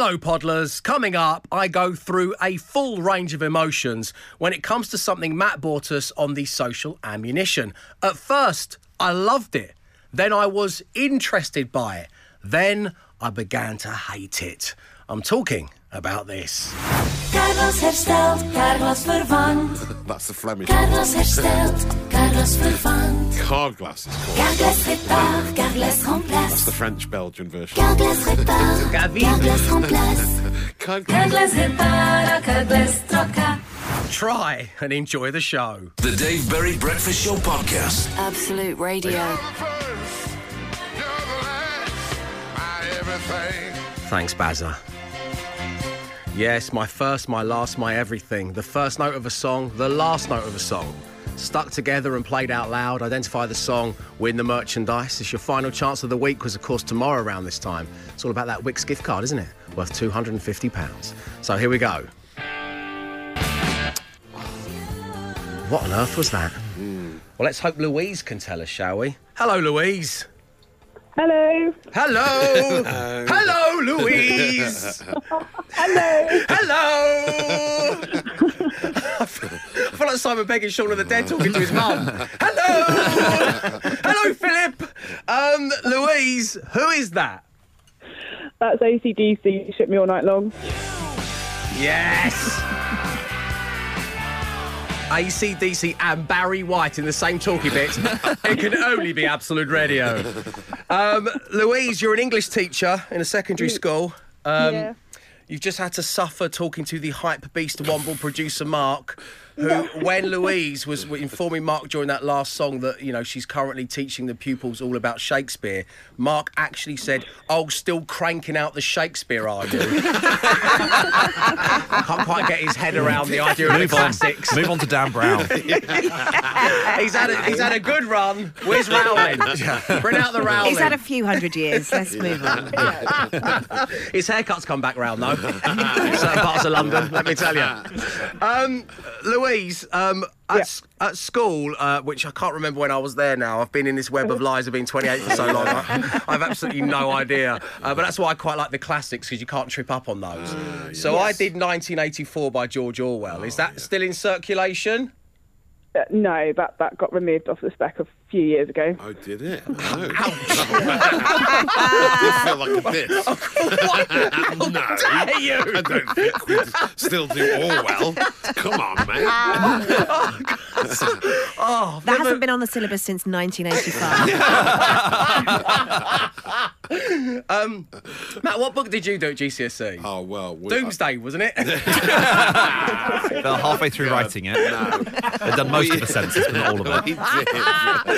Hello, Podlers. Coming up, I go through a full range of emotions when it comes to something Matt bought us on the social ammunition. At first, I loved it. Then I was interested by it. Then I began to hate it. I'm talking about this. Carglass herstelt, Carglass vervangt. That's the Flemish. Carglass herstelt, Carglass vervangt. Carglass is called. Carglass répare, Carglass That's the. French Belgian version. Carglass répare, Gavi. Carglass remplace. Carglass. Carglass repara, Carglass troca. Try and enjoy the show. The Dave Berry Breakfast Show Podcast. Absolute Radio. Thanks, Bazza. Yes, my first, my last, my everything. The first note of a song, the last note of a song. Stuck together and played out loud. Identify the song, win the merchandise. It's your final chance of the week, because of course tomorrow around this time, it's all about that Wix gift card, isn't it? Worth £250. So here we go. What on earth was that? Well, let's hope Louise can tell us, shall we? Hello, Louise. Hello. Hello. Hello, Louise. Hello. Hello! I feel like Simon Pegg and Shaun of the Dead talking to his mum. Hello! Hello, Philip! Um, Louise, who is that? That's ACDC. You Shook me all night long. Yes! ACDC and Barry White in the same talky bit. it can only be Absolute Radio. Um, Louise, you're an English teacher in a secondary school. Um, Yeah. You've just had to suffer talking to the hype beast Womble producer Mark, who, when Louise was informing Mark during that last song that you know she's currently teaching the pupils all about Shakespeare, Mark actually said, "Oh, still cranking out the Shakespeare, are you?" Can't quite get his head around the idea of the Move on. classics. Move on to Dan Brown. He's had a, he's had a good run. Where's Rowling? Bring out the Rowling. He's had a few hundred years. Let's move on. His haircut's come back round though. Certain parts of London, let me tell you. Um, Louise, um, at, Yeah. s- at school, uh, which I can't remember when I was there now. I've been in this web of lies. I've been 28 for so long. I, I've absolutely no idea. Uh, but that's why I quite like the classics because you can't trip up on those. so I did 1984 by George Orwell. Is that still in circulation? Uh, no, that, that got removed off the spec a few years ago. Oh, did it? No. I feel like a diss. no. Hey, you! I don't think we still do all well. Come on, mate. Oh, That hasn't been on the syllabus since 1985. Um, Matt, what book did you do at GCSE? Oh, well. We, Doomsday, wasn't it? They're halfway through writing it. They've done most of the sentences, but not all of We it.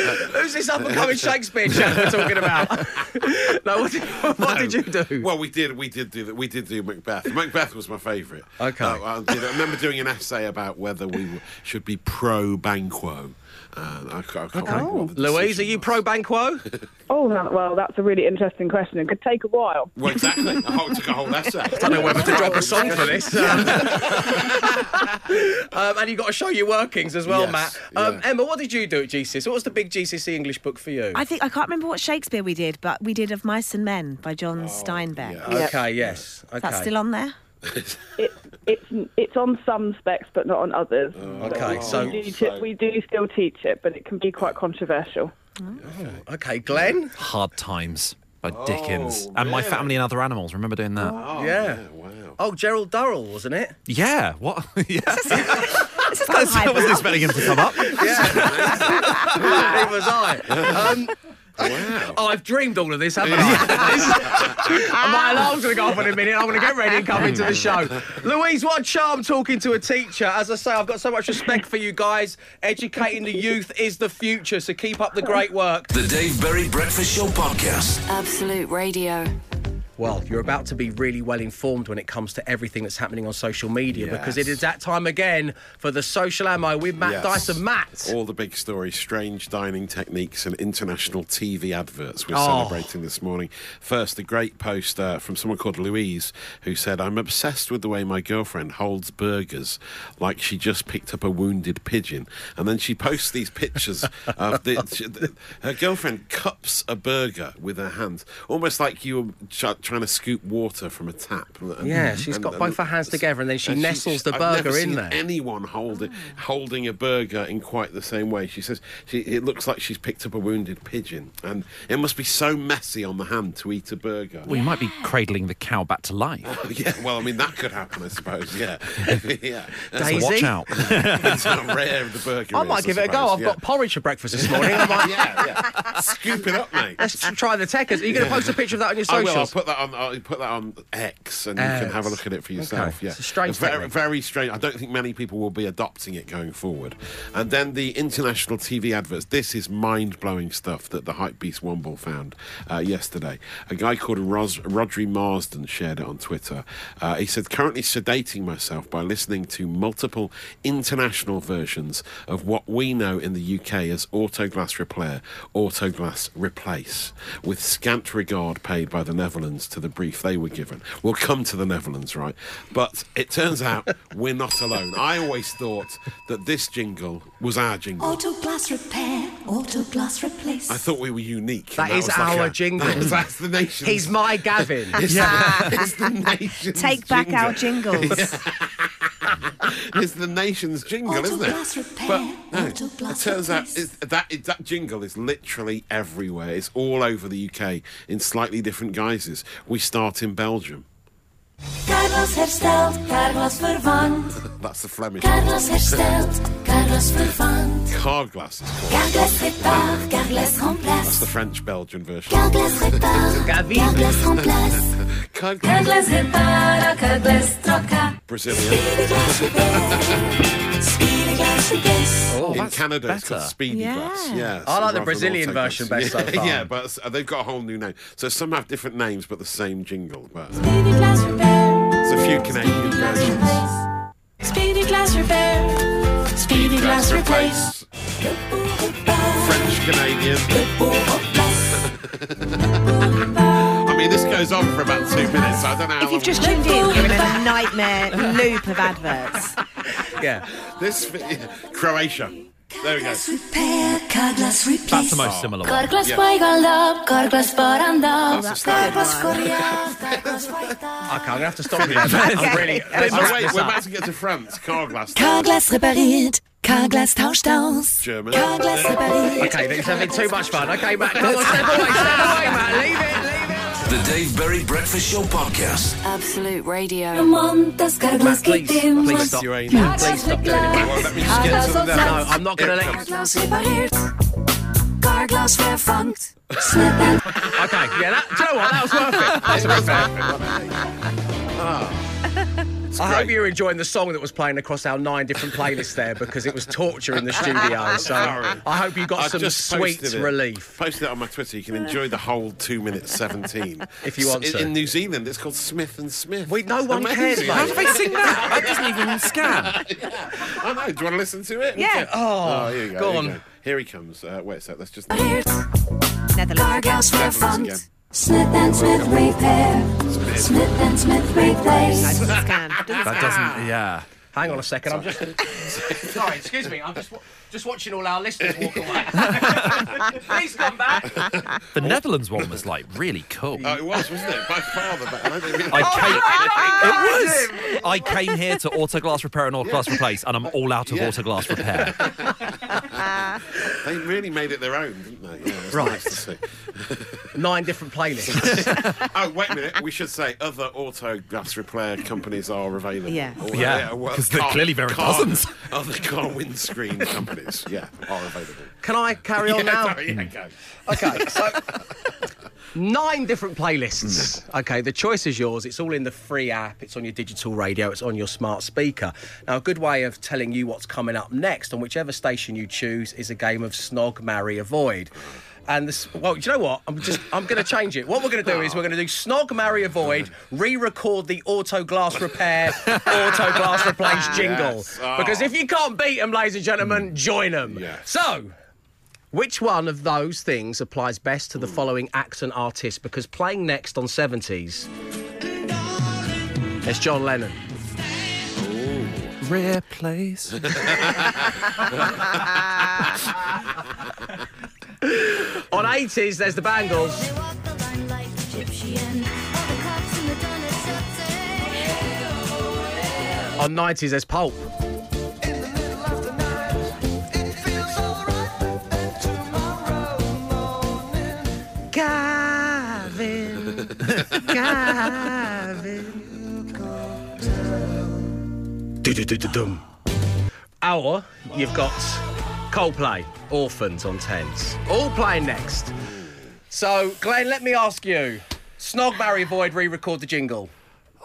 Who's this up and coming Shakespeare chap we're talking about? no, what did, what did you do? Well, we did. We did do that. We did do Macbeth. Macbeth was my favourite. Okay. Uh, I, did, I remember doing an essay about whether we should be pro Banquo. Uh, I, ca- I can't remember what the Louise, are you pro Banquo? Oh, that- well, that's a really interesting question. It could take a while. Well, exactly. I whole- took a whole essay. I don't know whether to drop a song for this. um, and you've got to show your workings as well, Yes, Matt. Um, yeah. Emma, what did you do at GCSE? What was the big GCSE English book for you? I think I can't remember what Shakespeare we did, but we did Of Mice and Men by John Steinbeck. yeah. Okay, yes. Okay. That's still on there. It, it's it's on some specs, but not on others. Okay, so we, do t- we do still teach it, but it can be quite controversial. okay, Glenn. Hard Times by Dickens. and My Family and Other Animals. Remember doing that? Oh, Yeah. Wow. Oh, Gerald Durrell, wasn't it? Yeah. What? yeah. This has gone I wasn't expecting him to come up. yeah. it was I. Um, Wow. Oh, I've dreamed all of this, haven't I? My alarm's going to go off in a minute. I'm going to get ready and come into the show. Louise, what a charm talking to a teacher. As I say, I've got so much respect for you guys. Educating the youth is the future, so keep up the great work. The Dave Berry Breakfast Show Podcast. Absolute Radio. Well, you're about to be really well informed when it comes to everything that's happening on social media because it is that time again for the social ammo with Matt Yes. Dyson. Matt. All the big stories, strange dining techniques, and international TV adverts we're Oh. celebrating this morning. First, a great post uh, from someone called Louise who said, I'm obsessed with the way my girlfriend holds burgers like she just picked up a wounded pigeon. And then she posts these pictures of the, she- the- her girlfriend cups a burger with her hands, almost like you were ch- trying to scoop water from a tap. And- Yeah, she's and- got both her hands together and then she and nestles the I've never burger in seen there. Anyone hold it, holding a burger in quite the same way. She says she, it looks like she's picked up a wounded pigeon, and it must be so messy on the hand to eat a burger. Well, you might be cradling the cow back to life. Oh, yeah, well, I mean that could happen, I suppose. Yeah, yeah. So Daisy? watch out. Depends how rare the burger I is, might give it a go. I've yeah. got porridge for breakfast this morning. I might, yeah, yeah. Scoop it up, mate. Let's try the techers. Are you going to post a picture of that on your I will. I'll put that on. I'll put that on X, and you can have a look at it for yourself. Okay. Yeah, It's strange very, very strange. I don't think many people will be adopting it going forward. And then the international TV adverts. This is mind-blowing stuff that the hype beast Womble found uh, yesterday. A guy called Ros- Rhodri Marsden shared it on Twitter. Uh, he said, "Currently sedating myself by listening to multiple international versions of what we know in the UK as Autoglass Repair, Autoglass Replace, with scant regard paid by the Netherlands to the brief they were given. We'll come to the Netherlands, right? But it turns out we're not alone. I always thought that this jingle was our jingle. Auto glass repair, auto glass replace. I thought we were unique. That and is like our a- jingle. That's, that's the nation. He's my Gavin. It's, it's the nation's Take back jingle. our jingles. It's the nation's jingle, Auto isn't it? glass repair, But no, auto it turns out replace. it's, that it, that jingle is literally everywhere. It's all over the UK in slightly different guises. We start in Belgium. Carglass hersteld, Carglass vervangt. That's the Flemish. Carglass hersteld, Carglass vervangt. Carglass is called. Carglass répare, Carglass That's the. French Belgian version. Carglass répare, Gavin. Carglass remplace. Carglass, Carglass repara, Carglass troca. Brazilian. Speedy glass repair, speedy glass replace. Oh, in that's Canada, it's called. Speedy Yeah. Glass. Yeah, I like the Brazilian version best so yeah, far. Yeah, but uh, they've got a whole new name. So some have different names, but the same jingle. But Speedy glass repair, there's a few Canadian glass versions. replace. Speedy glass repair, speedy glass replace. Le pour repart, French Canadian. le pour remplace. I mean, this goes on for about two minutes. So I don't know how If you've just tuned in, you're in a nightmare loop of adverts. Yeah. This Croatia. There we go. Carglass repair, Carglass replace. That's the most similar one. Yeah. Weigaldab, Carglass Barandab, That's the standard Carglass Korea, Carglass Weigaldab. Okay, I'm going to have to stop you there. I'm really. Let's Oh, wait, we're about to get to France. Carglass. Carglass repariert, Carglass tauscht aus. German. Carglass repariert. Okay, this is having too much fun. Okay, Matt, come on, step away, step away, Matt. Leave it, leave it. The Dave Berry Breakfast Show Podcast. Absolute Radio. Montes, Carglass Please, quitemos. please stop. Please stop doing it. Well, let me just get to the No, I'm not going to let you. Carglass repariert, Carglass vervangt. Okay, yeah, that, do you know what? That was worth it. That's a bit fair. Ah. I hope you're enjoying the song that was playing across our nine different playlists there because it was torture in the studio. So I hope you got I've some just sweet it. relief. Posted it on my Twitter. You can enjoy the whole two minutes seventeen If you want in, to. In New Zealand, it's called Smith and Smith. Wait, no one Amazing. cares, mate. How do they sing that? That doesn't even scan. I know. Do you want to listen to it? Yeah. Oh, here you go. go here you on. Here he comes. Uh, wait a sec. Let's just. repariert, Netherlands. Carglass Netherlands again. Vervangt. Smith and Smith repair, Smith and Smith replace. Doesn't scan. Doesn't That doesn't. Yeah. Hang on a second. I'm just. Sorry, excuse me. I'm just just watching all our listeners walk away. Please come back. The Netherlands one was like really cool. Oh, it was, wasn't it? By far the better. I don't think- I came, oh, it was. I came here to auto glass Repair and Autoglass Replace, and I'm all out of Yeah. Autoglass Repair. They really made it their own, didn't they? Yeah, it's Right. Nice to see. Nine different playlists. Oh, wait a minute. We should say other auto gas repair companies are available. Yeah. Or, Yeah, well, 'cause there car- clearly there are car- dozens. Other car windscreen companies, yeah, are available. Can I carry on yeah, now? sorry, yeah, go. Mm. Okay, so nine different playlists. Okay, the choice is yours. It's all in the free app. It's on your digital radio. It's on your smart speaker. Now, a good way of telling you what's coming up next on whichever station you choose is a game of Snog, Marry, Avoid. And this, well, do you know what? I'm just, I'm going to change it. What we're going to do is we're going to do Snog, Marry, Avoid, re-record the Auto Glass Repair, Auto Glass Replace jingle. Yes. Oh. Because if you can't beat them, ladies and gentlemen, mm. join them. Yes. So, which one of those things applies best to the following acts and artists? Because playing next on 70s, it's John Lennon. Replace. On 80s, there's the Bangles. On 90s, there's Pulp. Gavin, Gavin. Our, you've got Coldplay, Orphans on tens. All playing next. So, Glenn, let me ask you. Snog, marry, avoid, re-record the jingle.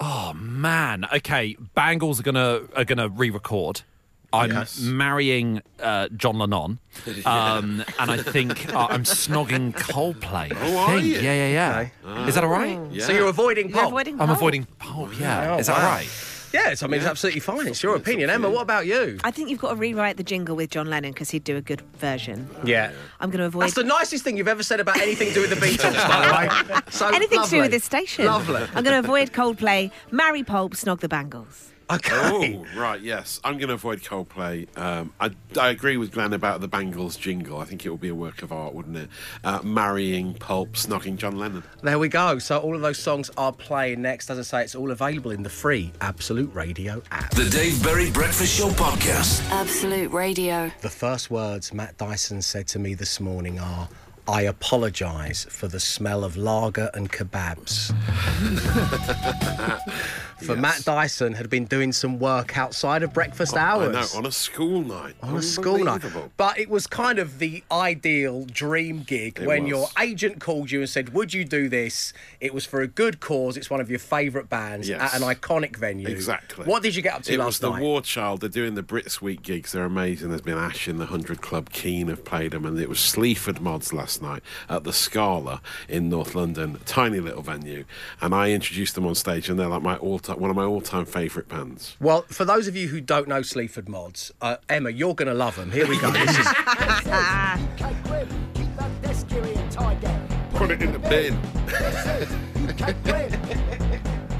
Oh man. Okay, Bangles are gonna are gonna re-record. I'm Yes. marrying uh, John Lennon, um, and I think uh, I'm snogging Coldplay. I Oh, are think. you? Yeah, yeah, yeah. Is that all right? Yeah. So you're avoiding You're Pulp? avoiding I'm Pulp. avoiding Pulp. Yeah. Oh, Is that wow. right? Yes, I mean, it's absolutely fine. It's your opinion. Emma, what about you? I think you've got to rewrite the jingle with John Lennon because he'd do a good version. Yeah. I'm going to avoid That's the nicest thing you've ever said about anything to do with the Beatles, by the way. So anything to do lovely. with this station. Lovely. I'm going to avoid Coldplay, marry Pulp, snog the Bangles. Okay. Oh, right, yes. I'm going to avoid Coldplay. Um, I, I agree with Glenn about the Bangles jingle. I think it would be a work of art, wouldn't it? Uh, marrying Pulp, snogging John Lennon. There we go. So all of those songs are playing next. As I say, it's all available in the free Absolute Radio app. The Dave Berry Breakfast Show Podcast. Absolute Radio. The first words Matt Dyson said to me this morning are, I apologise for the smell of lager and kebabs. for Matt Dyson had been doing some work outside of breakfast hours. I know, on a school night. on a school night. But it was kind of the ideal dream gig It when was. your agent called you and said, Would you do this? It was for a good cause. It's one of your favourite bands Yes. at an iconic venue. Exactly. What did you get up to It last night? It was the? War Child. They're doing the Brits Week gigs. They're amazing. There's been Ash in the 100 Club. Keane have played them. And it was Sleaford Mods last night at the Scala in North London. Tiny little venue. And I introduced them on stage, and they're like my all time, one of my all time favourite bands. Well, for those of you who don't know Sleaford Mods, uh, Emma, you're going to love them. Here we go. This is Put it in the bin.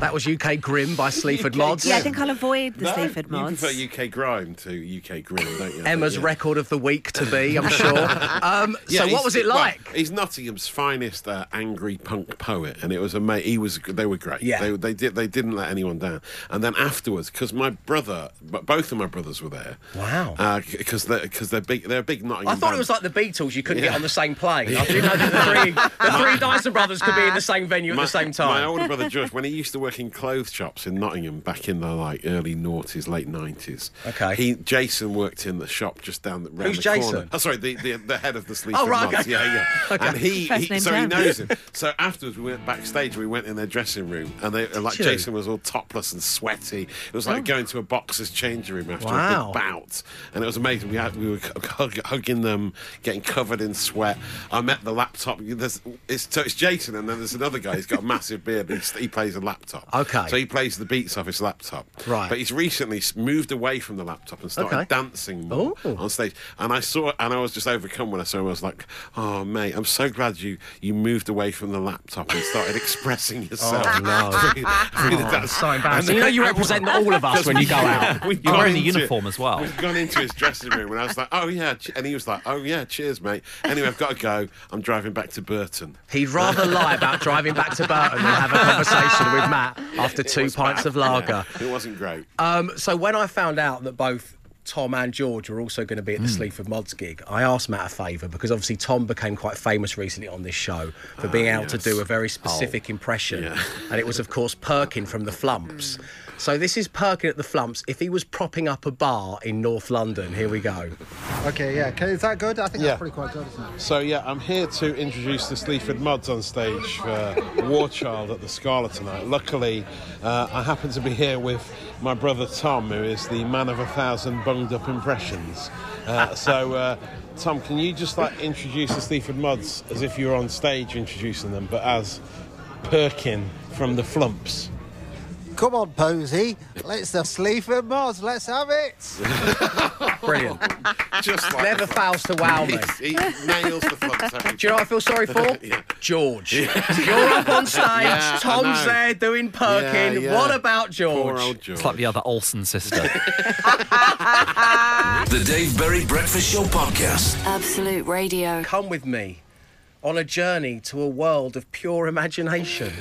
that was UK Grim by Sleaford Mods. Yeah, I think I'll avoid the No, Sleaford Mods. You mods. prefer UK Grime to UK Grim, don't you? Emma's Yeah. record of the week to be, I'm sure. Um, Yeah, so, what was it well, like? he's Nottingham's finest uh, angry punk poet, and it was ama- He was. They were great. Yeah. They, they did. They didn't let anyone down. And then afterwards, because my brother, both of my brothers were there. Wow. Because they're because they're big. They're a big Nottingham. I thought it was like the Beatles. You couldn't Yeah. get on the same plane. I didn't know the three, the three Dyson brothers could be in the same venue at my, the same time. My older brother George, when he used to work in clothes shops in Nottingham back in the like early noughties, late nineties. Okay. He Jason worked in the shop just down the round Who's the corner. Jason? Oh, sorry, the, the the head of the Sleaford Oh, right, okay. Yeah, yeah. And he, First he name so he knows him. So afterwards, we went backstage. We went in their dressing room, and they like Did you? Jason was all topless and sweaty. It was like oh. going to a boxer's changing room after a big bout, and it was amazing. We had we were hug, hugging them, getting covered in sweat. I met the laptop. There's, it's, so it's Jason, and then there's another guy. He's got a massive beard. He, he plays a laptop. Okay. So he plays the beats off his laptop. Right. But he's recently moved away from the laptop and started Okay. dancing more Ooh. on stage. And I saw, and I was just overcome when I saw him. I was like, "Oh, mate, I'm so glad you you moved away from the laptop and started expressing oh, yourself." Oh, no. Really- really, that's- so embarrassing. and You know you represent all of us when you go out. We've You're wearing the into- uniform as well. We've gone into his dressing room, and I was like, "Oh yeah," and he was like, "Oh yeah, cheers, mate." Anyway, I've got to go. I'm driving back to Burton. He'd rather lie about driving back to Burton than have a conversation with Matt after two pints bad. of lager. It wasn't great. Um, so when I found out that both Tom and George were also going to be at the Hmm. Sleaford Mods gig, I asked Matt a favour because obviously Tom became quite famous recently on this show for being able to Ah, yes. Oh. do a very specific impression. Yeah. And it was, of course, Perkin from the Flumps. So this is Perkin at the Flumps. If he was propping up a bar in North London, here we go. Okay, yeah. Okay, is that good? I think Yeah. that's pretty quite good, isn't it? So yeah, I'm here to introduce the Sleaford Mods on stage for War Child at the Scala tonight. Luckily, uh, I happen to be here with my brother Tom, who is the man of a thousand bunged up impressions. Uh, so. Uh, Tom, can you just like introduce the Sleaford Mods as if you were on stage introducing them, but as Perkin from the Flumps? Come on, Posie. Let's the Sleaford Mods. Let's have it. Brilliant. Just like Never fails to wow me. he nails the Flumps. Do you know what I feel sorry for? Yeah. George. You're up on stage, Yeah, Tom's there doing Perkin. Yeah, yeah. What about George? Poor old George. It's like the other Olsen sister. The Dave Berry Breakfast Show Podcast. Absolute Radio. Come with me on a journey to a world of pure imagination.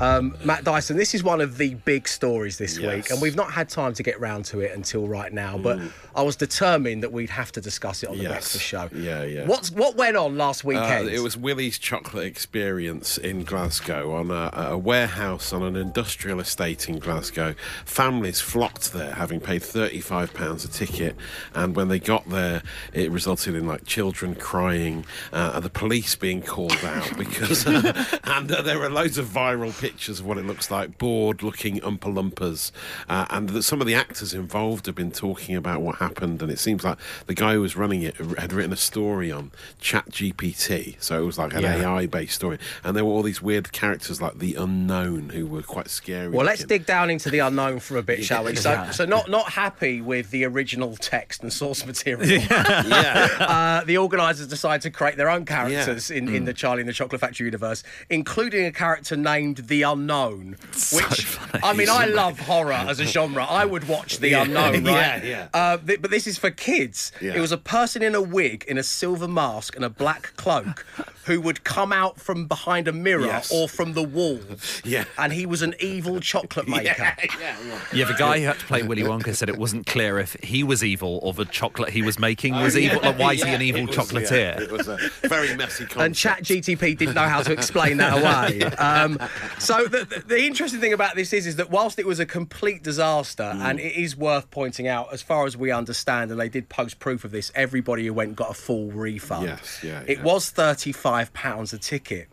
Um, Matt Dyson, this is one of the big stories this week, and we've not had time to get round to it until right now. But I was determined that we'd have to discuss it on the Yes. breakfast show. Yeah, yeah. What's what went on last Uh, weekend? it was Willie's Chocolate Experience in Glasgow on a, a warehouse on an industrial estate in Glasgow. Families flocked there, having paid £35 a ticket, and when they got there, it resulted in like children crying, uh, and the police being called out because, and uh, there were loads of viral pictures of what it looks like bored-looking Oompa Loompas, uh, and that some of the actors involved have been talking about what happened, and it seems like the guy who was running it had written a story on ChatGPT, so it was like an Yeah. AI-based story, and there were all these weird characters like the unknown who were quite scary. Well, let's dig down into the unknown for a bit, shall we? So, Yeah. so not not happy with the original text and source material. Yeah. uh, the organisers decided to create their own characters in, Mm. in the Charlie and the Chocolate Factory universe, including a character named the Unknown. Which I mean, I love horror as a genre. I would watch the Yeah. Unknown, right? Yeah, yeah. Uh, th- but this is for kids. Yeah. It was a person in a wig, in a silver mask, and a black cloak. Who would come out from behind a mirror Yes. or from the wall. Yeah. And he was an evil chocolate maker. Yeah, yeah, yeah. yeah, the guy who had to play Willy Wonka said it wasn't clear if he was evil or the chocolate he was making was evil. Like, why is he an evil it was- chocolatier? yeah, it was a very messy concept. and Chat GTP didn't know how to explain that away. Um, so the, the, the interesting thing about this is, is that whilst it was a complete disaster, Mm. and it is worth pointing out, as far as we understand, and they did post proof of this, everybody who went got a full refund. Yes, yeah, It yeah. was thirty-five pounds a ticket.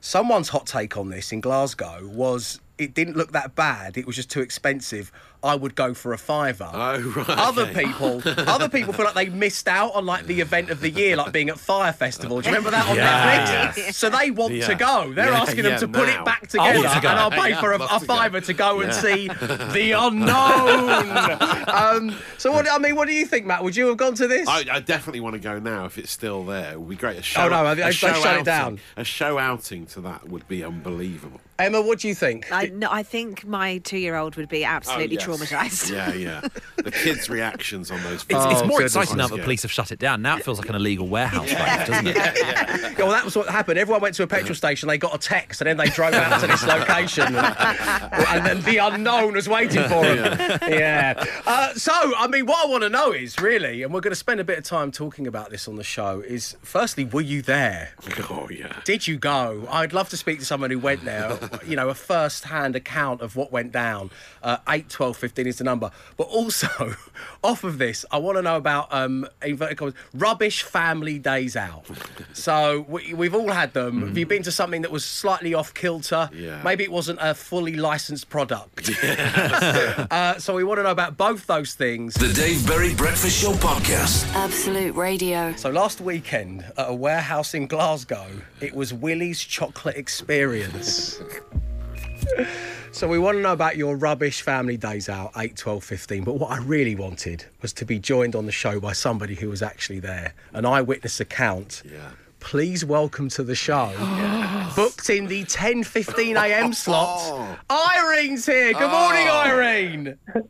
Someone's hot take on this in Glasgow was it didn't look that bad. It was just too expensive. I would go for a fiver. Oh, right, Other okay. people, other people feel like they missed out on like the event of the year, like being at Fyre Festival. Do you remember that on Yeah. Netflix? So they want Yeah. to go. They're asking them to put it back together, to and I'll pay for a, a to go. fiver to go and see the unknown. um, so what? I mean, what do you think, Matt? Would you have gone to this? I, I definitely want to go now if it's still there. It would be great. A show, Oh, no, a show shut it outing- down. A show outing to that would be unbelievable. Emma, what do you think? I, no, I think my two-year-old would be absolutely Oh, yes. traumatised. Yeah, yeah. The kids' reactions on those. It's, it's Oh, more goodness exciting now that the police have shut it down. Now it feels like an illegal warehouse, right, doesn't it? Yeah, well, that was what happened. Everyone went to a petrol station, they got a text, and then they drove out to this location, and, and then the unknown was waiting for them. Yeah. Uh, so, I mean, what I want to know is really, and we're going to spend a bit of time talking about this on the show, is firstly, were you there? Oh yeah. Did you go? I'd love to speak to someone who went there. You know, a first-hand account of what went down. Uh, 8, 12, 15 is the number. But also, off of this, I want to know about um, inverted commas, rubbish family days out. So we, we've all had them. Have you been to something that was slightly off kilter? Yeah. Maybe it wasn't a fully licensed product. uh, so we want to know about both those things. The Dave Berry Breakfast Show Podcast. Absolute Radio. So last weekend at a warehouse in Glasgow, it was Willie's Chocolate Experience. so we want to know about your rubbish family days out, 8, 12, 15. But what I really wanted was to be joined on the show by somebody who was actually there, an eyewitness account. Yeah. Please welcome to the show, booked in the 10:15 a.m. slot. Oh. Irene's here. Good morning, oh. Irene.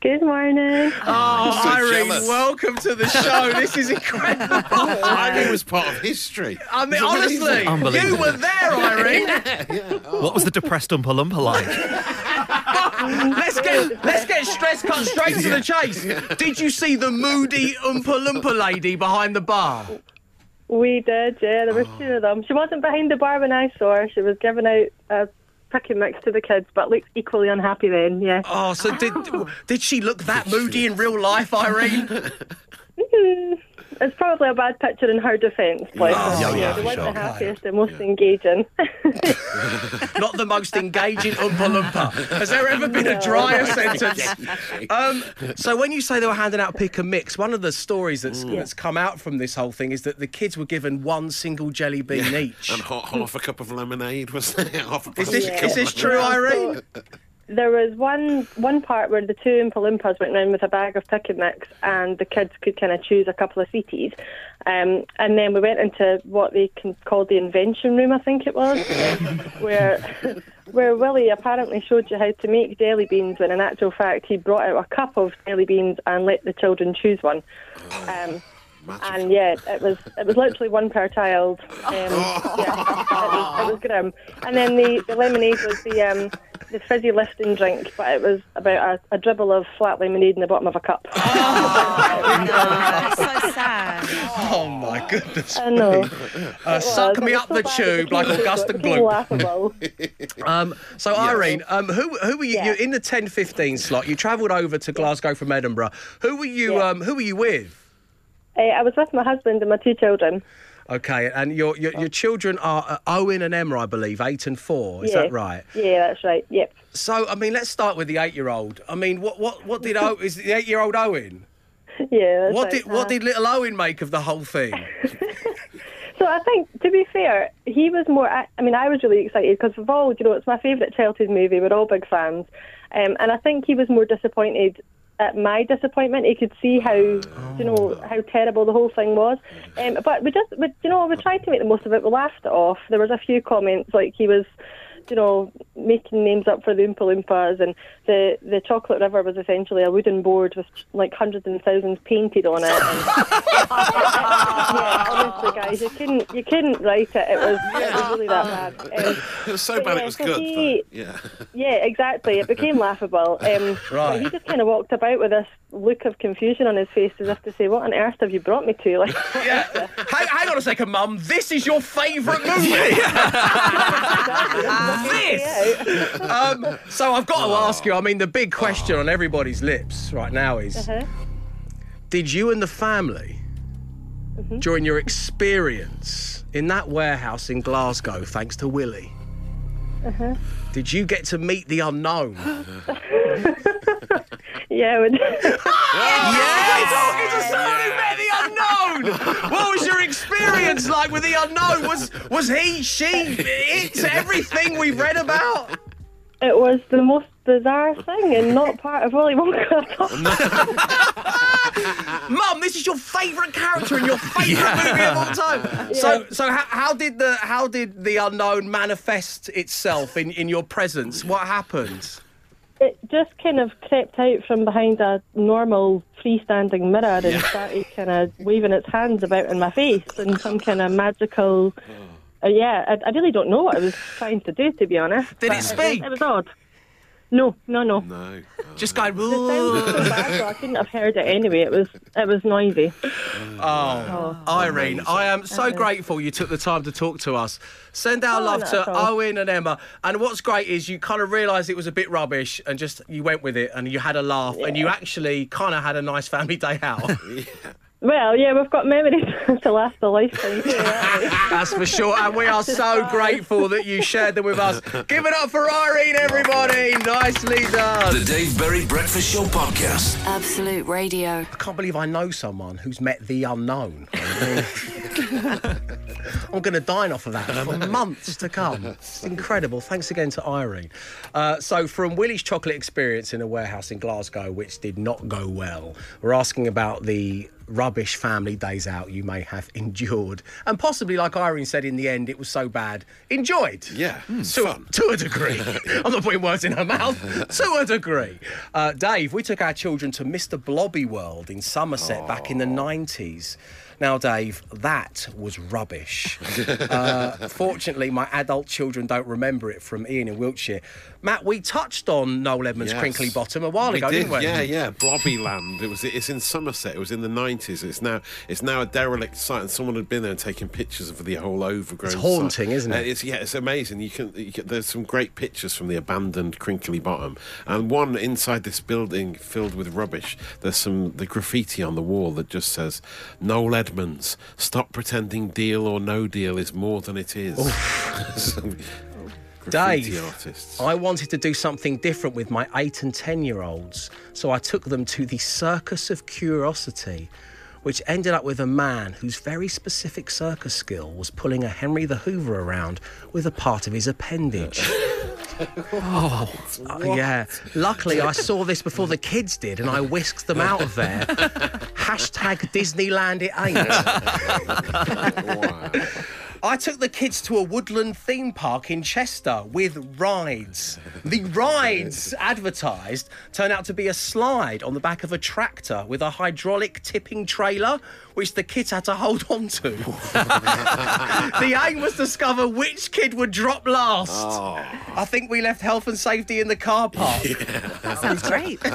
Good morning. Oh, so Irene, jealous. welcome to the show. This is incredible. Irene was part of history. I mean, honestly, you were there, Irene. What was the depressed Oompa Loompa like? let's get let's get stress cut straight to the chase. Did you see the moody Oompa Loompa lady behind the bar? We did, yeah. There was two of them. She wasn't behind the bar when I saw her. She was giving out a pick next to the kids, but looked equally unhappy then, yeah. Oh, so did oh. did she look that moody in real life, Irene? It's probably a bad picture in her defence. Like, yeah, yeah, She for wasn't sure. the happiest and most engaging. Not the most engaging Oompa Loompa. Has there ever been a drier sentence? Um, so when you say they were handing out pick and mix, one of the stories that's, that's come out from this whole thing is that the kids were given one single jelly bean each. And half, half a cup of lemonade was there. Half a Is this, plastic is this true, Irene? There was one one part where the two Loompas went round with a bag of pick and mix, and the kids could kind of choose a couple of seaties. Um, and then we went into what they can call the invention room, I think it was, where where Willie apparently showed you how to make jelly beans. When in actual fact, he brought out a cup of jelly beans and let the children choose one. Um, Magical. and yeah, it was it was literally one per child. Um, yeah, it was, it was grim. And then the, the lemonade was the um, the fizzy lifting drink, but it was about a, a dribble of flat lemonade in the bottom of a cup. Oh, so sad. Oh my goodness. I know. Uh, suck was. me up so the tube like became- Augustus it became Gloop. laughable. Um, so Irene, um, who who were you? Yeah. You're in the 10-15 slot. You travelled over to Glasgow from Edinburgh. Who were you? Yeah. Um, who were you with? Uh, I was with my husband and my two children. Okay, and your your, your children are uh, Owen and Emma, I believe, eight and four. Is yeah. that right? Yeah, that's right. Yep. So, I mean, let's start with the eight-year-old. I mean, what what what did o- is the eight-year-old Owen? Yeah. That's What right. did what Uh, did little Owen make of the whole thing? So I think, to be fair, he was more. I I mean, I was really excited because of all, you know, it's my favourite childhood movie. We're all big fans, um, and I think he was more disappointed at my disappointment. He could see how, you know, how terrible the whole thing was. Um, but we just, we, you know, we tried to make the most of it. We laughed it off. There was a few comments like he was. You know, making names up for the Oompa Loompas, and the the chocolate river was essentially a wooden board with like hundreds and thousands painted on it. And, yeah, honestly, guys, you couldn't you couldn't write it. It was, it was really that bad. Um, It was so bad yeah, it was so good. he-. Yeah. yeah, exactly. It became laughable. Um, Right. He just kind of walked about with this look of confusion on his face, as if to say, "What on earth have you brought me to?" Like, yeah. hang, hang on a second, Mum. This is your favourite movie. This. um, so I've got to ask you. I mean, the big question on everybody's lips right now is: Uh-huh. Did you and the family, Mm-hmm. during your experience in that warehouse in Glasgow, thanks to Willie, Uh-huh. did you get to meet the unknown? yeah, it would- Yeah, talking to someone who met the unknown. What was your experience like with the unknown? Was was he, she, it, everything we've read about? it was the most bizarre thing, and not part of Willy Wonka. at all. Mum, this is your favourite character in your favourite movie of all time. So, so how, how did the how did the unknown manifest itself in, in your presence? What happened? It just kind of crept out from behind a normal freestanding mirror and started kind of waving its hands about in my face in some kind of magical. Uh, yeah, I, I really don't know what I was trying to do, to be honest. Did it speak? It was odd. No, no, no. No. Just going. The sound was so bad, so I couldn't have heard it anyway. It was, it was noisy. Oh, oh. Irene, I am so grateful you took the time to talk to us. Send our Oh, love not to at all. Owen and Emma. And what's great is you kind of realised it was a bit rubbish and just you went with it and you had a laugh and you actually kind of had a nice family day out. Well, yeah, we've got memories to last a lifetime. Too. That's for sure. And we are so grateful that you shared them with us. Give it up for Irene, everybody. Nicely done. The Dave Berry Breakfast Show Podcast. Absolute Radio. I can't believe I know someone who's met the unknown. I'm going to dine off of that for months to come. It's incredible. Thanks again to Irene. Uh, so, from Willie's chocolate experience in a warehouse in Glasgow, which did not go well, we're asking about the rubbish family days out you may have endured. And possibly, like Irene said, in the end, it was so bad. Enjoyed. Yeah, it's to, fun. to a degree. I'm not putting words in her mouth. to a degree. Uh, Dave, we took our children to Mr. Blobby World in Somerset back in the 90s. Now, Dave, that was rubbish. uh, fortunately, my adult children don't remember it from Ian in Wiltshire. Matt, we touched on Noel Edmonds' Yes. Crinkly Bottom a while we ago, did, didn't we? Yeah, yeah. Blobbyland. It was. It's in Somerset. It was in the nineties. It's now. It's now a derelict site, and someone had been there and taken pictures of the whole overgrown. It's haunting, site. isn't it? Uh, it's yeah. It's amazing. You can, you can. There's some great pictures from the abandoned Crinkly Bottom, and one inside this building filled with rubbish. There's some the graffiti on the wall that just says, "Noel Edmonds, stop pretending deal or no deal is more than it is." Oh. Some Dave, artists. I wanted to do something different with my eight and ten year olds, so I took them to the Circus of Curiosity, which ended up with a man whose very specific circus skill was pulling a Henry the Hoover around with a part of his appendage. oh, yeah. Luckily, I saw this before the kids did, and I whisked them out of there. Hashtag Disneyland it ain't. wow. I took the kids to a woodland theme park in Chester with rides. The rides advertised turned out to be a slide on the back of a tractor with a hydraulic tipping trailer, which the kids had to hold on to. the aim was to discover which kid would drop last. Oh. I think we left health and safety in the car park. That sounds great.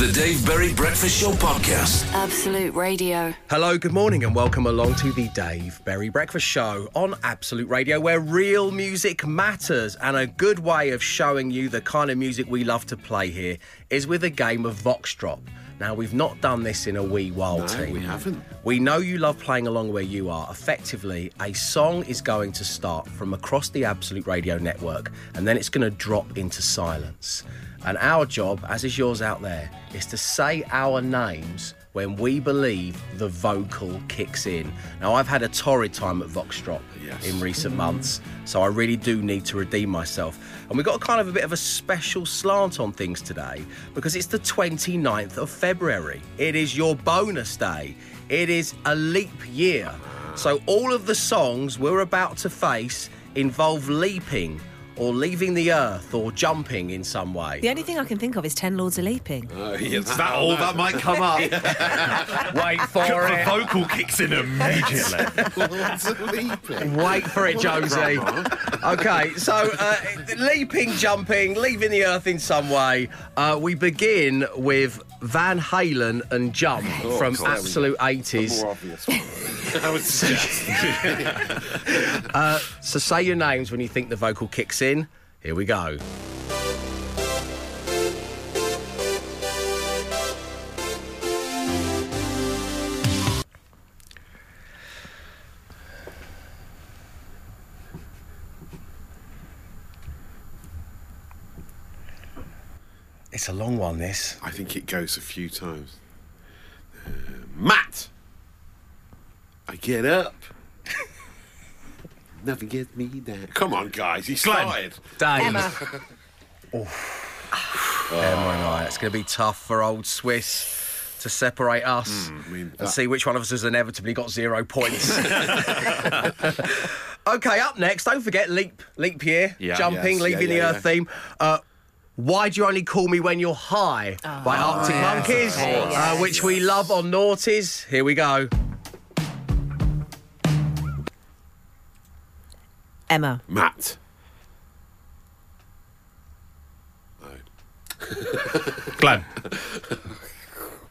The Dave Berry Breakfast Show Podcast. Absolute Radio. Hello, good morning, and welcome along to the Dave Berry Breakfast Show on Absolute Radio, where real music matters. And a good way of showing you the kind of music we love to play here is with a game of Vox Drop. Now, we've not done this in a wee while, No, team. we haven't. We know you love playing along where you are. Effectively, a song is going to start from across the Absolute Radio network, and then it's going to drop into silence. And our job, as is yours out there, is to say our names when we believe the vocal kicks in. Now, I've had a torrid time at Vox Drop Yes. in recent mm. months, so I really do need to redeem myself. And we've got kind of a bit of a special slant on things today because it's the 29th of February. It is your bonus day, it is a leap year. So, all of the songs we're about to face involve leaping. Or leaving the earth, or jumping in some way. The only thing I can think of is Ten Lords of Leaping. Oh, yeah, Is that all that might come up? Wait for the it. vocal kicks in immediately. Leaping. Wait for it, Josie. Okay, so uh, leaping, jumping, leaving the earth in some way. Uh, we begin with Van Halen and Jump Oh, from clearly. Absolute The 80s. more obvious one. I would suggest. So say your names when you think the vocal kicks in. Here we go. It's a long one, this. I think it goes a few times. Uh, Matt! I get up. Never get me down. Come on, guys. He started. Dave. Emma. Emma and I. It's going to be tough for old Swiss to separate us I mean, and that- see which one of us has inevitably got zero points. okay, up next, don't forget leap, leap year, Yeah. jumping, Yes, leaving yeah, the yeah, earth yeah. theme. Uh, why do you only call me when you're high? By Arctic yes, Monkeys, of course. uh, which we love on Naughties. Here we go. Emma. Matt. Glenn.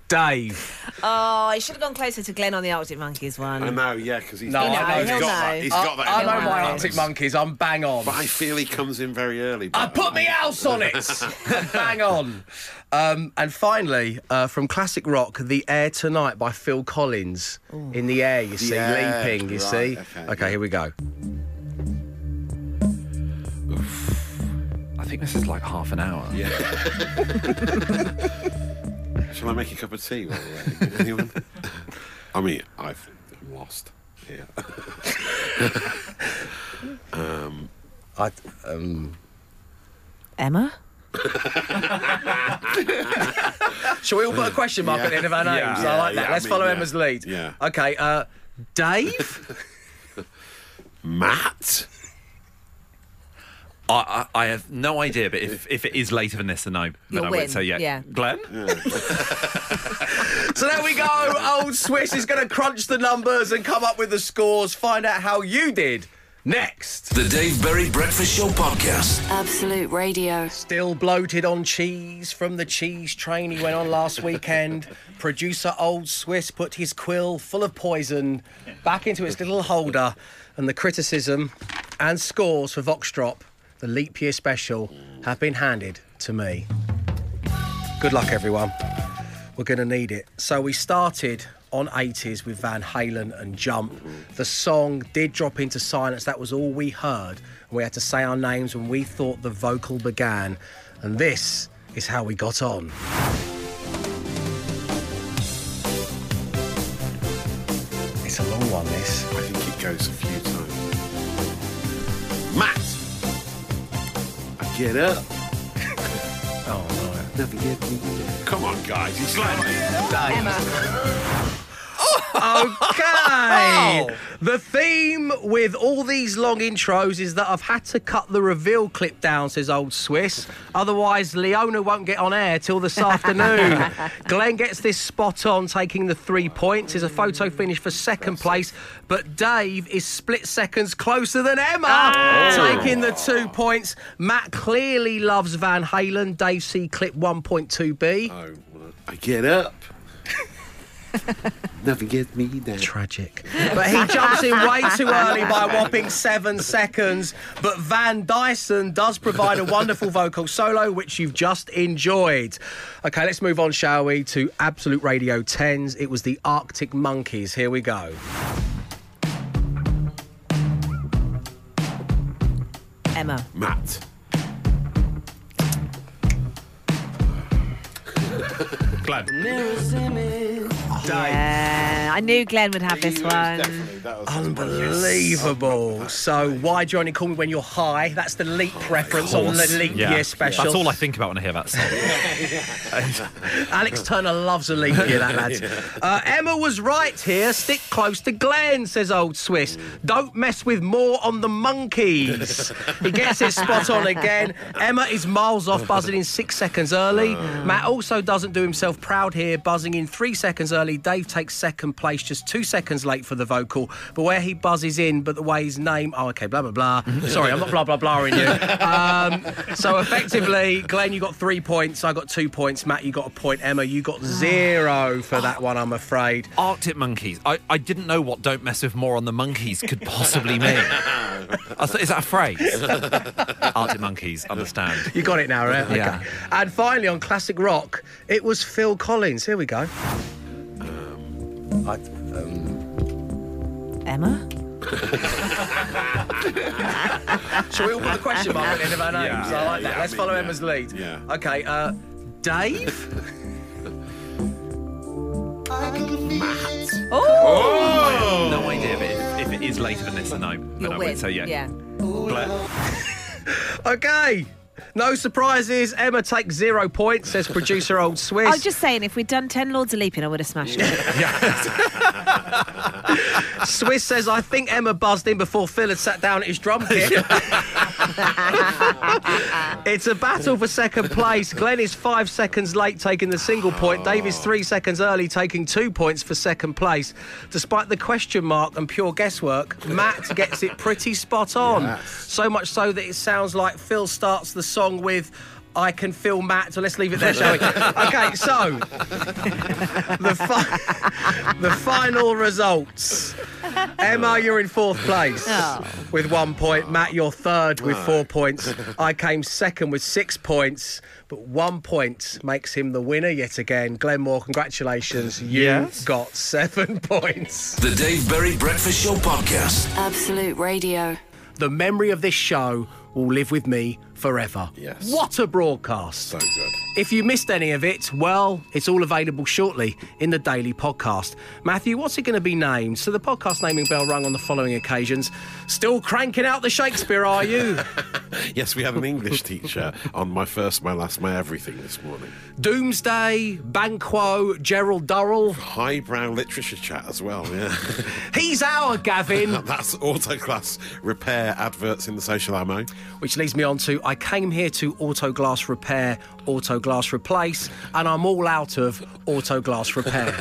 Dave. Oh, I should have gone closer to Glenn on the Arctic Monkeys one. I know, yeah, because he's, No, got, I know, he's he'll got know. that. He's I, got that. I in know his my. Arctic Monkeys. I'm bang on. But I feel he comes in very early. I but- put me house on it. Bang on. Um, and finally, uh, from classic rock, "The Air Tonight" by Phil Collins. In the air, you see, air, leaping. You right, see. okay, yeah. here we go. I think this is like half an hour. Yeah. Shall I make a cup of tea while we're waiting? Anyone? I mean, I've lost here. I, um, Emma? shall we all put a question mark at the end of our names? Yeah. I Yeah, like that. yeah, Let's I mean, follow yeah. Emma's lead. Yeah. Okay. Uh, Dave. Matt? I, I, I have no idea, but if, if it is later than this, then I, then You'll I win, would say yeah. yeah. Glenn? so there we go. Old Swiss is going to crunch the numbers and come up with the scores. Find out how you did next. The Dave Berry Breakfast Show Podcast. Absolute Radio. Still bloated on cheese from the cheese train he went on last weekend. Producer Old Swiss put his quill full of poison back into its little holder, and the criticism and scores for Vox Drop, the leap year special, have been handed to me. Good luck, everyone. We're going to need it. So we started on 80s with Van Halen and Jump. The song did drop into silence. That was all we heard. We had to say our names when we thought the vocal began. And this is how we got on. It's a long one, this. I think it goes a few get up. Oh, Never get me. Come on, guys. He's like, no. Oh, Dave. Okay. The theme with all these long intros is that I've had to cut the reveal clip down, says Old Swiss. Otherwise, Leona won't get on air till this afternoon. Glenn gets this spot on, taking the three points. Is a photo finish for second place, but Dave is split seconds closer than Emma, ah. taking the two points. Matt clearly loves Van Halen. Dave C clip 1.2b. Oh, I get up. Never get me down. Tragic. But he jumps in way too early by a whopping seven seconds. But Van Dyson does provide a wonderful vocal solo, which you've just enjoyed. Okay, let's move on, shall we, to Absolute Radio 10s. It was the Arctic Monkeys. Here we go. Emma. Matt. Glenn. Yeah, I knew Glenn would have this one. Unbelievable. So, why do you only call me when you're high? That's the leap reference on the leap Yeah. year special. That's all I think about when I hear that song. Alex Turner loves a leap year, that lad. Uh, Emma was right here. Stick close to Glenn, says Old Swiss. Don't mess with more on the monkeys. he gets it spot on again. Emma is miles off, buzzing in six seconds early. Matt also doesn't do himself proud here, buzzing in three seconds early. Dave takes second place, just two seconds late for the vocal. But where he buzzes in, but the way his name. Oh, okay, blah, blah, blah. Sorry, I'm not blah, blah, blahing you. Um, so effectively, Glenn, you got three points. I got two points. Matt, you got a point. Emma, you got zero for that one, I'm afraid. Arctic monkeys. I, I didn't know what "Don't mess with more on the monkeys" could possibly mean. I thought, is that a phrase? Arctic monkeys. Understand? You got it now, right? Yeah. Okay. And finally, on classic rock, it was Phil Collins. Here we go. I, um, Emma? Shall we all put the question mark at the end of our names? Yeah, I like that. yeah, Let's I follow mean, Emma's lead. Yeah. Okay, uh, Dave? Oh! No idea, but if, if it is later than this, then no. Then You'll I win. would say yeah. yeah. Blair. Okay. No surprises. Emma takes zero points, says producer Old Swiss. I was just saying, if we'd done 10 Lords of Leaping, I would have smashed it. Swiss says, I think Emma buzzed in before Phil had sat down at his drum kit. it's a battle for second place. Glenn is five seconds late taking the single point. Dave is three seconds early taking two points for second place. Despite the question mark and pure guesswork, Matt gets it pretty spot on. So much so that it sounds like Phil starts the song with. I can feel Matt, so let's leave it there, shall we? Okay, so the, fi- the final results. Emma, you're in fourth place Oh. with one point. Matt, you're third with four points. I came second with six points, but one point makes him the winner yet again. Glenmore, congratulations. You Yes. got seven points. The Dave Berry Breakfast Show Podcast. Absolute Radio. The memory of this show will live with me forever. Yes. What a broadcast. So good. If you missed any of it, well, it's all available shortly in the daily podcast. Matthew, what's it going to be named? So the podcast naming bell rung on the following occasions. Still cranking out the Shakespeare, are you? Yes, we had an English teacher on my first, my last, my everything this morning. Doomsday, Banquo, Gerald Durrell. Highbrow literature chat as well, yeah. He's our Gavin. That's Autoglass repair adverts in the social ammo. Which leads me on to I came here to Autoglass repair, Autoglass replace, and I'm all out of Autoglass repair.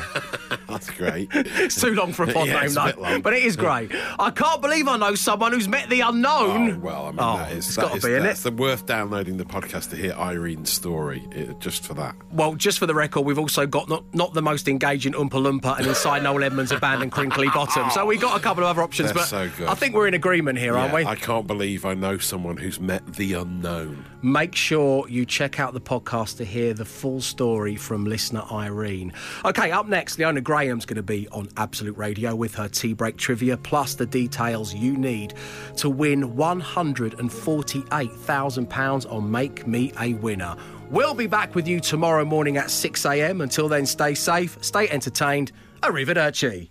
That's great. it's too long for a pod Yeah, name, it's a bit though. But it is great. I can't believe I know someone who's met the unknown. Oh, well, I mean, Oh, that is, it's that gotta is- that's the worth downloading the podcast to hear Irene's story, it, just for that. Well, just for the record, we've also got not, not the most engaging Oompa Loompa and inside Noel Edmonds' abandoned crinkly bottom. So we've got a couple of other options, They're but so. I think we're in agreement here, aren't we? I can't believe I know someone who's met the unknown. Make sure you check out the podcast to hear the full story from listener Irene. Okay, up next, Leona Graham's going to be on Absolute Radio with her tea break trivia, plus the details you need to win £148,000 on Make Me a Winner. We'll be back with you tomorrow morning at 6am. Until then, stay safe, stay entertained. Arrivederci.